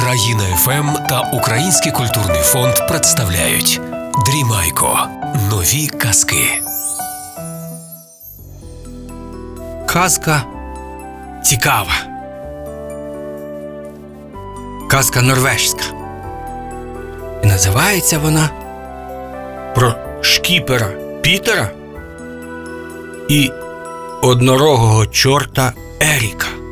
Країна ФМ та Український культурний фонд представляють Дрімайко. Нові казки. Казка цікава. Казка норвежська. І називається вона про шкіпера Пітера і однорогого чорта Еріка.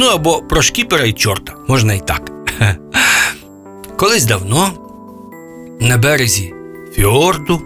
Ну або про шкіпера і чорта, можна і так. Колись давно на березі фіорду.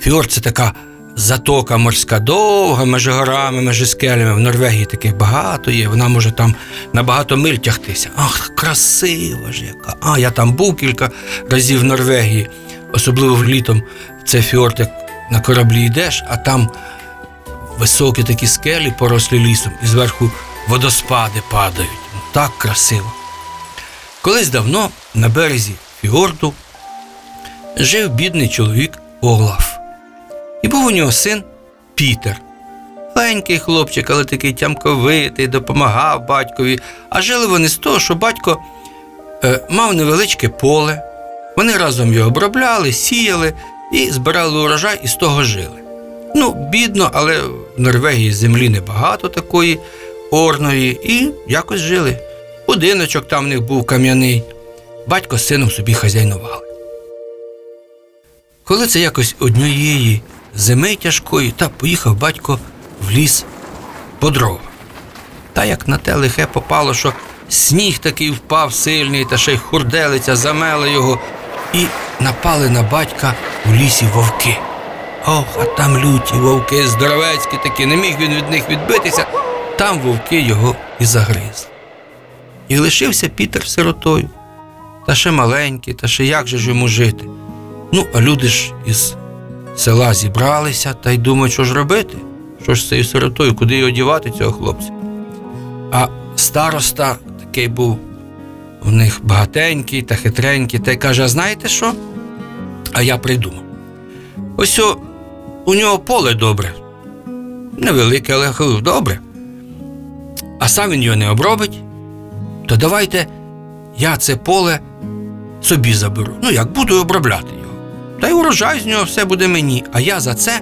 Фіорд це така затока морська довга, між горами, між скелями. В Норвегії таких багато є. Вона може там на багато миль тягтися. Ах, красива ж яка. А я там був кілька разів в Норвегії, особливо літом. Це фіорд, як на кораблі йдеш, а там високі такі скелі, порослі лісом, і зверху водоспади падають. Так красиво. Колись давно на березі фіорду жив бідний чоловік Олаф. І був у нього син Пітер. Маленький хлопчик, але такий тямковитий, допомагав батькові. А жили вони з того, що батько е, мав невеличке поле. Вони разом його обробляли, сіяли і збирали урожай і з того жили. Ну, бідно, але в Норвегії землі небагато такої орної, і якось жили. Будиночок там в них був кам'яний. Батько з сином собі хазяйнували. Коли це якось однієї зими тяжкої, та поїхав батько в ліс по дрова. Та як на те лихе попало, що сніг такий впав сильний, та ще й хурделиця замела його, і напали на батька у лісі вовки. Ох, а там люті вовки, здоровецькі такі, не міг він від них відбитися, там вовки його і загризли. І лишився Пітер сиротою, та ще маленький, та ще як же ж йому жити. Ну, а люди ж із села зібралися та й думають, що ж робити? Що ж з цією сиротою, куди його дівати, цього хлопця? А староста такий був у них багатенький та хитренький, та й каже: а знаєте що? А я придумав. Ось о, у нього поле добре. Невелике, але добре. А сам він його не обробить. То давайте я це поле собі заберу. Ну, як буду обробляти його. Та й урожай з нього все буде мені. А я за це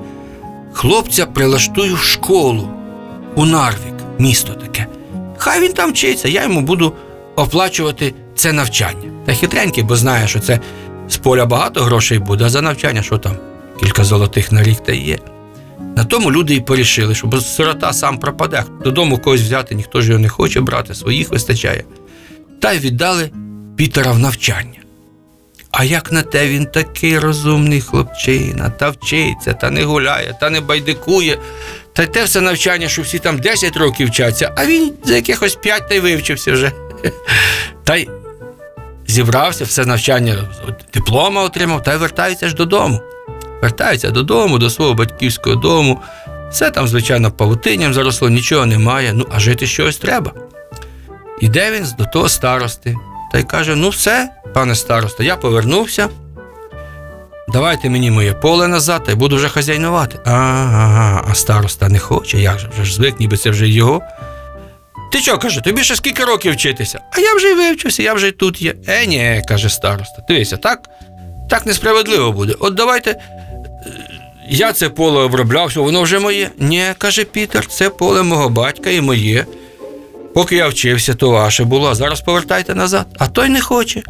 хлопця прилаштую в школу у Нарвік, місто таке. Хай він там вчиться, я йому буду оплачувати це навчання. Та хитренький, бо знає, що це з поля багато грошей буде, а за навчання, що там, кілька золотих на рік та є. На тому люди і порішили, що бо сирота сам пропаде, додому когось взяти, ніхто ж його не хоче брати, своїх вистачає. Та й віддали Пітера в навчання. А як на те він такий розумний хлопчина, та вчиться, та не гуляє, та не байдикує, та й те все навчання, що всі там 10 років вчаться, а він за якихось 5 та й вивчився вже. Та й зібрався, все навчання, диплома отримав, та й вертається ж додому. Вертається додому, до свого батьківського дому. Все там, звичайно, павутинням заросло, нічого немає, ну а жити щось треба. Іде він до того старости та й каже: ну все, пане староста, я повернувся. Давайте мені моє поле назад, та й буду вже хазяйнувати. Ага, а староста не хоче, як же вже ж звик, ніби це вже його. Ти що, каже, тобі ще скільки років вчитися? А я вже й вивчився, я вже й тут є. Е, ні, каже староста. Дивися, так, так несправедливо буде. От давайте. Я це поле обробляв, що воно вже моє. Ні, каже Пітер, це поле мого батька і моє. Поки я вчився, то ваше було, а зараз повертайте назад. А той не хоче.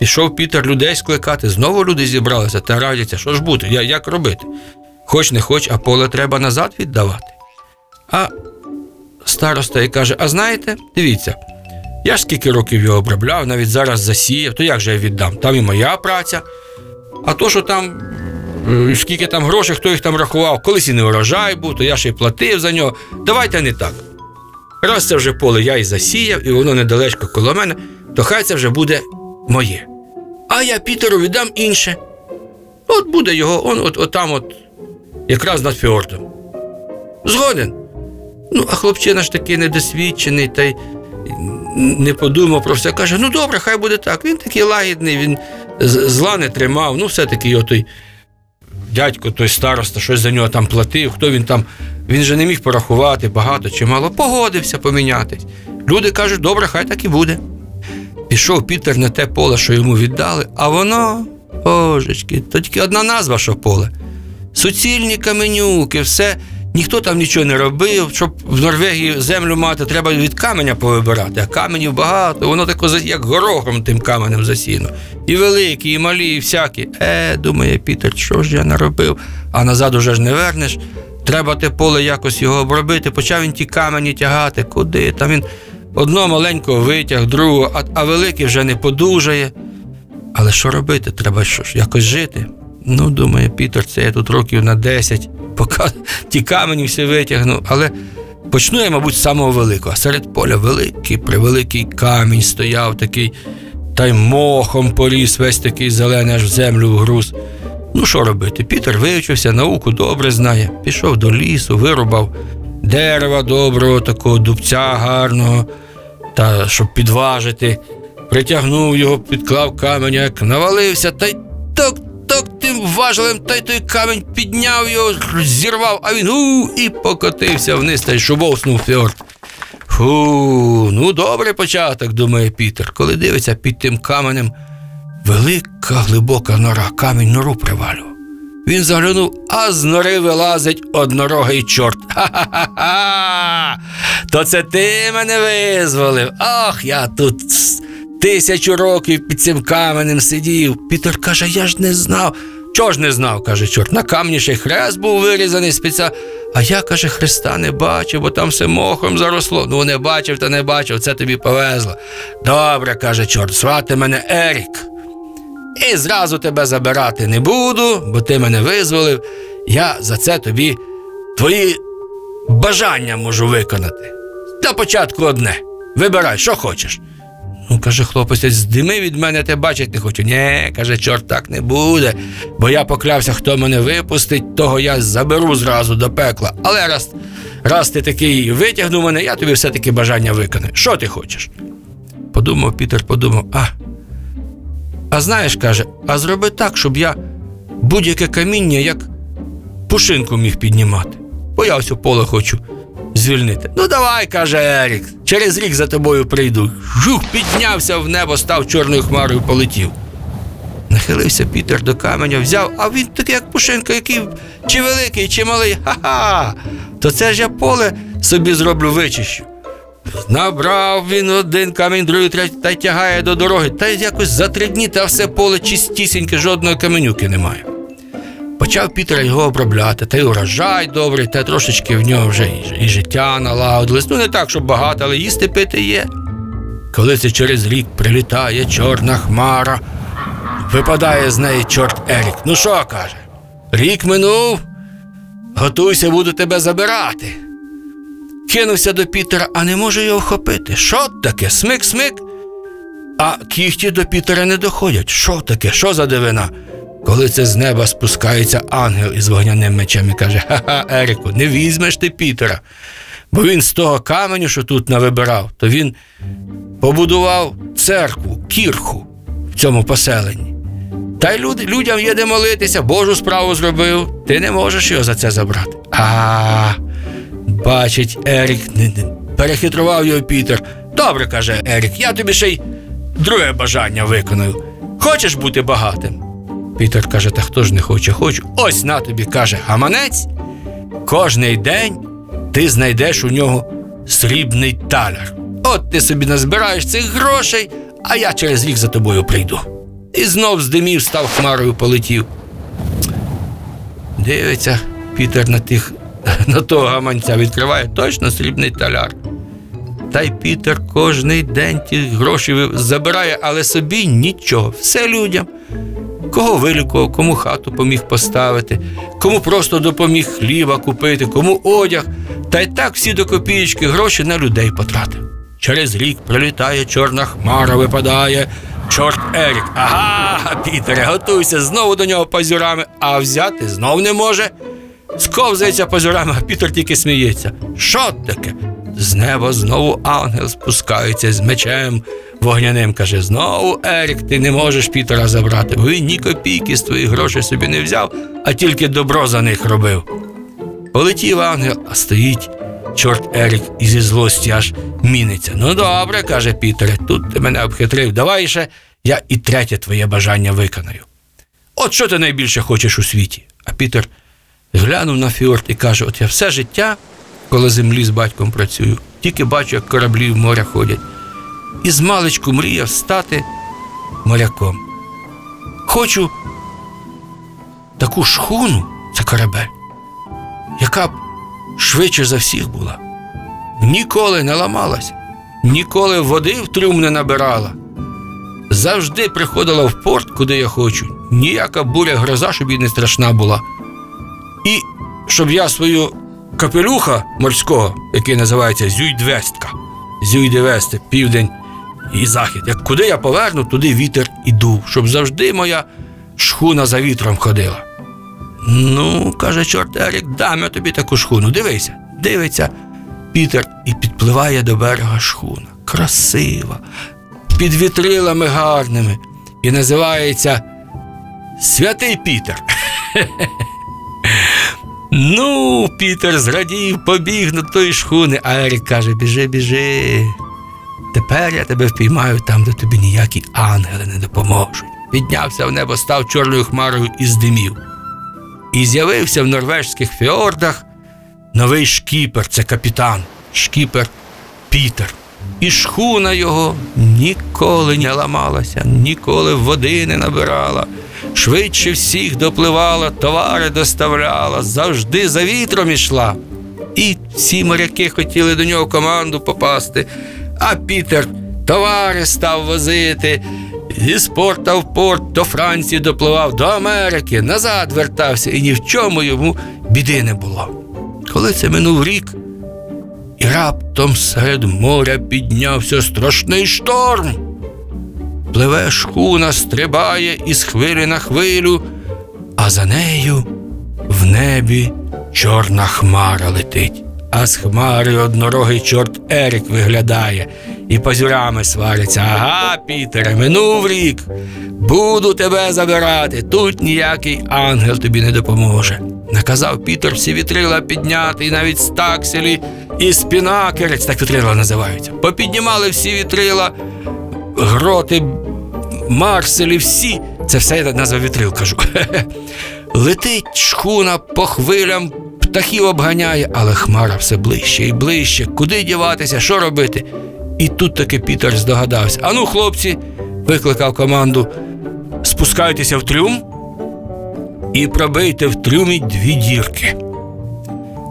Пішов Пітер людей скликати, знову люди зібралися та радяться, що ж бути, як робити? Хоч не хоч, а поле треба назад віддавати. А староста і каже: А знаєте, дивіться, я ж скільки років його обробляв, навіть зараз засіяв, то як же я віддам? Там і моя праця. А то, що там, скільки там грошей, хто їх там рахував, колись і не урожай був, то я ще й платив за нього. Давайте не так. Раз це вже поле я і засіяв, і воно недалечко коло мене, то хай це вже буде моє. А я Пітеру віддам інше. От буде його, он от, от там, от, якраз над фіордом. Згоден. Ну, а хлопчина ж такий недосвідчений та й не подумав про все. Каже: ну добре, хай буде так. Він такий лагідний, він зла не тримав. Ну, все-таки його той дядько, той староста, щось за нього там платив, хто він там. Він же не міг порахувати багато чи мало. Погодився помінятись. Люди кажуть, добре, хай так і буде. Пішов Пітер на те поле, що йому віддали, а воно, божечки, то тільки одна назва, що поле. Суцільні каменюки, все. Ніхто там нічого не робив. Щоб в Норвегії землю мати, треба від каменя повибирати, а каменів багато, воно тако як горохом тим каменем засіяно. І великі, і малі, і всякі. Е, думає Пітер, що ж я наробив, а назад уже ж не вернеш. Треба те поле якось його обробити. Почав він ті камені тягати. Куди? Там він одного маленького витяг, другого, а, а великий вже не подужає. Але що робити? Треба що ж, якось жити. Ну, думає Пітер, це я тут років на 10, поки ті камені всі витягну. Але почну я, мабуть, з самого великого. Серед поля великий, превеликий камінь стояв такий, та й мохом поріс, весь такий зелений, аж в землю вгруз. Ну, що робити? Пітер вивчився, науку добре знає. Пішов до лісу, вирубав дерева доброго, такого дубця гарного, та щоб підважити. Притягнув його, підклав каменяк, навалився та й тим важелем, та й той камінь підняв його, зірвав, а він у і покотився вниз та й шубовснув фьорд. Фу, ну добрий початок, думає Пітер, коли дивиться під тим каменем. Велика глибока нора, камінь нору привалював. Він заглянув, а з нори вилазить однорогий чорт. Ха-ха-ха! То це ти мене визволив. Ах, я тут тисячу років під цим каменем сидів. Пітер каже, я ж не знав. Чого ж не знав, каже чорт. На камні ще й хрест був вирізаний спеціально. А я, каже, хреста не бачив, бо там все мохом заросло. Ну, не бачив, та не бачив, це тобі повезло. Добре, каже чорт, звати мене Ерік. І зразу тебе забирати не буду, бо ти мене визволив. Я за це тобі твої бажання можу виконати. Для початку одне. Вибирай, що хочеш. Ну, каже хлопець, здими від мене, те бачить не хочу. Ні, каже, чорт так не буде. Бо я поклявся, хто мене випустить, того я заберу зразу до пекла. Але раз, раз ти такий витягнув мене, я тобі все-таки бажання виконаю. Що ти хочеш? Подумав Пітер, подумав, а, а знаєш, каже, а зроби так, щоб я будь-яке каміння як пушинку міг піднімати. Бо я ось у поле хочу звільнити. Ну давай, каже Ерік, через рік за тобою прийду. Жух, піднявся в небо, став чорною хмарою, полетів. Нахилився Пітер до каменя, взяв, а він такий, як пушинка, який чи великий, чи малий. Ха-ха. То це ж я поле собі зроблю вичищу. Набрав він один камінь, другий, третій, та й тягає до дороги. Та й якось за три дні та все поле чистісіньке, жодної каменюки немає. Почав Пітер його обробляти, та й урожай добрий, та трошечки в нього вже і, життя налагодилось. Ну, не так, щоб багато, але їсти пити є. Коли це через рік прилітає чорна хмара, випадає з неї чорт Ерік. Ну що каже? Рік минув, готуйся, буду тебе забирати. Кинувся до Пітера, а не може його вхопити. Що таке? Смик-смик? А кіхті до Пітера не доходять. Що таке? Що за дивина? Коли це з неба спускається ангел із вогняним мечем і каже: Ха-ха, Еріку, не візьмеш ти Пітера. Бо він з того каменю, що тут навибирав, то він побудував церкву, кірху в цьому поселенні. Та й люд, людям є де молитися, Божу справу зробив. Ти не можеш його за це забрати. А, бачить, Ерік, перехитрував його Пітер. Добре, каже Ерік, я тобі ще й друге бажання виконую. Хочеш бути багатим? Пітер каже, та хто ж не хоче, хочу. Ось на тобі, каже, гаманець. Кожний день ти знайдеш у нього срібний таляр. От ти собі назбираєш цих грошей, а я через рік за тобою прийду. І знов з димів став хмарою полетів. Дивиться Пітер на тих, на того гаманця, відкриває точно срібний таляр. Та й Пітер кожний день ті гроші забирає, але собі нічого, все людям. Кого вилікував, кому хату поміг поставити, кому просто допоміг хліба купити, кому одяг. Та й так всі до копієчки гроші на людей потратив. Через рік прилітає чорна хмара, випадає. Чорт Ерік. Ага, Пітере, готуйся знову до нього пазюрами, а взяти знов не може. Сковзається пазюрами, а Пітер тільки сміється. Що таке? З неба знову ангел спускається з мечем вогняним. Каже: знову, Ерік, ти не можеш Пітера забрати, він ні копійки з твоїх грошей собі не взяв, а тільки добро за них робив. Полетів ангел, а стоїть чорт Ерік і зі злості аж міниться. Ну добре, каже Пітере, тут ти мене обхитрив. Давай ще я і третє твоє бажання виконаю. От що ти найбільше хочеш у світі? А Пітер глянув на фіорд і каже: От я все життя, коли землі з батьком працюю, тільки бачу, як кораблі в моря ходять. І з маличку мріяв стати моряком. Хочу таку шхуну, це корабель, яка б швидше за всіх була. Ніколи не ламалась, ніколи води в трюм не набирала. Завжди приходила в порт, куди я хочу. Ніяка буря гроза, щоб їй не страшна була. І щоб я свою капелюха морського, який називається Зюйдвестка, Зюйдевесте, південь і захід. Як куди я поверну, туди вітер і дув, щоб завжди моя шхуна за вітром ходила. Ну, каже чорт Ерік, дам я тобі таку шхуну. Дивися, дивиться Пітер і підпливає до берега шхуна. Красива, під вітрилами гарними. І називається Святий Пітер. Ну, Пітер зрадів, побіг до тої шхуни, а Ерік каже: біжи, біжи. Тепер я тебе впіймаю там, де тобі ніякі ангели не допоможуть. Піднявся в небо, став чорною хмарою і здимів. І з'явився в норвежських фіордах новий шкіпер, це капітан, шкіпер Пітер. І шхуна його ніколи не ламалася, ніколи води не набирала. Швидше всіх допливала, товари доставляла, завжди за вітром ішла. І всі моряки хотіли до нього команду попасти. А Пітер товари став возити. Із порта в порт до Франції допливав, до Америки, назад вертався, і ні в чому йому біди не було. Коли це минув рік, і раптом серед моря піднявся страшний шторм. Пливе шхуна, стрибає із хвилі на хвилю, а за нею в небі чорна хмара летить. А з хмари однорогий чорт Ерік виглядає і пазюрами свариться. Ага, Пітере, минув рік. Буду тебе забирати. Тут ніякий ангел тобі не допоможе. Наказав Пітер всі вітрила підняти, і навіть стакселі і спінакерець, так вітрила називаються. Попіднімали всі вітрила, гроти, марселі, всі. Це все я назва вітрил кажу. Летить шхуна по хвилям, птахів обганяє, але хмара все ближче і ближче. Куди діватися, що робити? І тут таки Пітер здогадався. Ану, хлопці, викликав команду. Спускайтеся в трюм і пробийте в трюмі дві дірки.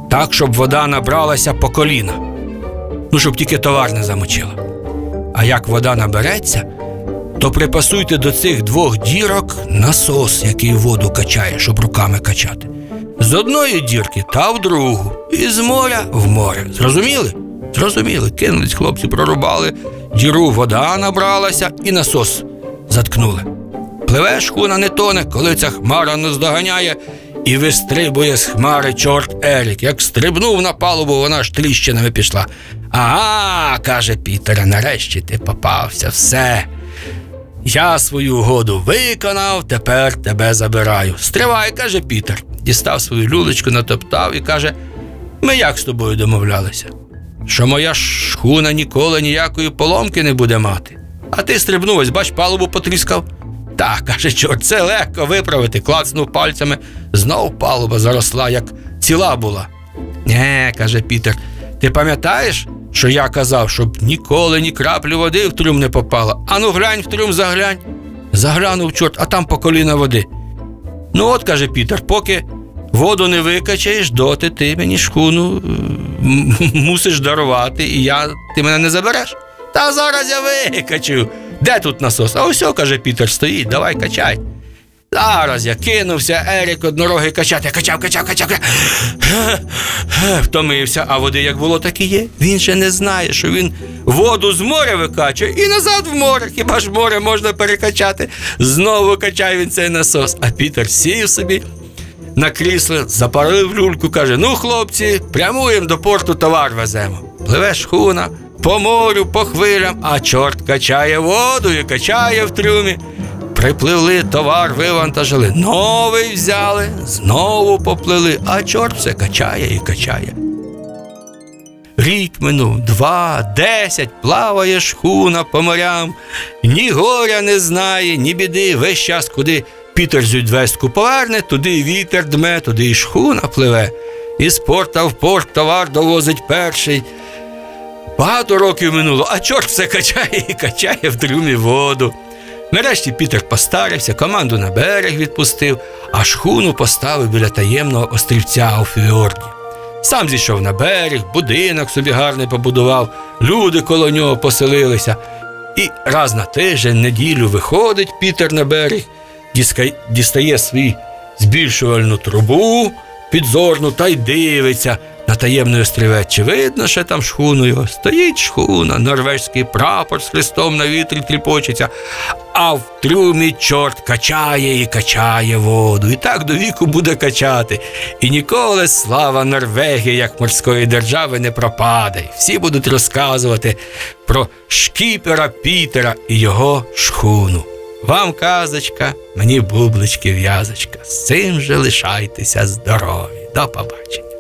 Так, щоб вода набралася по коліна. Ну, щоб тільки товар не замочила. А як вода набереться, то припасуйте до цих двох дірок насос, який воду качає, щоб руками качати. З одної дірки та в другу, і з моря в море. Зрозуміли? Зрозуміли, кинулись хлопці, прорубали, діру вода набралася і насос заткнули. Пливе шхуна не тоне, коли ця хмара наздоганяє, і вистрибує з хмари чорт Ерік. Як стрибнув на палубу, вона ж тріщинами пішла. Ага, каже Пітер, нарешті ти попався, все. Я свою угоду виконав, тепер тебе забираю. Стривай, каже Пітер. Дістав свою люлечку, натоптав і каже: Ми як з тобою домовлялися? Що моя шхуна ніколи ніякої поломки не буде мати. А ти стрибнув, ось бач, палубу потріскав. Так, каже, чорт, це легко виправити. Клацнув пальцями, знов палуба заросла, як ціла була. Не, каже Пітер, ти пам'ятаєш, що я казав, щоб ніколи ні краплі води в трюм не попало? Ану глянь в трюм заглянь. Заглянув чорт, а там по коліна води. Ну, от, каже Пітер, поки воду не викачаєш, доти ти мені шхуну мусиш дарувати, і я, ти мене не забереш. Та зараз я викачу. Де тут насос? А ось, каже Пітер, стоїть, давай качай. Зараз я кинувся, Ерік однорогий качати, качав, качав, качав. качав. Втомився, а води як було, так і є. Він ще не знає, що він воду з моря викачує і назад в море. Хіба ж море можна перекачати? Знову качає він цей насос. А Пітер сів собі на крісло, запалив люльку, каже: Ну, хлопці, прямуємо до порту товар веземо. Пливе шхуна по морю, по хвилям, а чорт качає воду і качає в трюмі. Припливли, товар вивантажили, новий взяли, знову поплили, а чорт все качає і качає. Рік минув, два, десять, плаває шхуна по морям, ні горя не знає, ні біди, весь час, куди Пітер з Юдвестку поверне, туди вітер дме, туди і шхуна пливе. Із порта в порт товар довозить перший. Багато років минуло, а чорт все качає і качає в трюмі воду. Нарешті Пітер постарився, команду на берег відпустив, а шхуну поставив біля таємного острівця у фіорді. Сам зійшов на берег, будинок собі гарний побудував, люди коло нього поселилися. І раз на тиждень, неділю виходить Пітер на берег, дістає свій збільшувальну трубу підзорну та й дивиться на таємний острівець. Чи видно, що там шхуну його? Стоїть шхуна, норвезький прапор з хрестом на вітрі тріпочеться, а в трюмі чорт качає і качає воду. І так до віку буде качати. І ніколи слава Норвегії, як морської держави, не пропаде. Всі будуть розказувати про шкіпера Пітера і його шхуну. Вам казочка, мені бублички в'язочка. З цим же лишайтеся здорові. До побачення.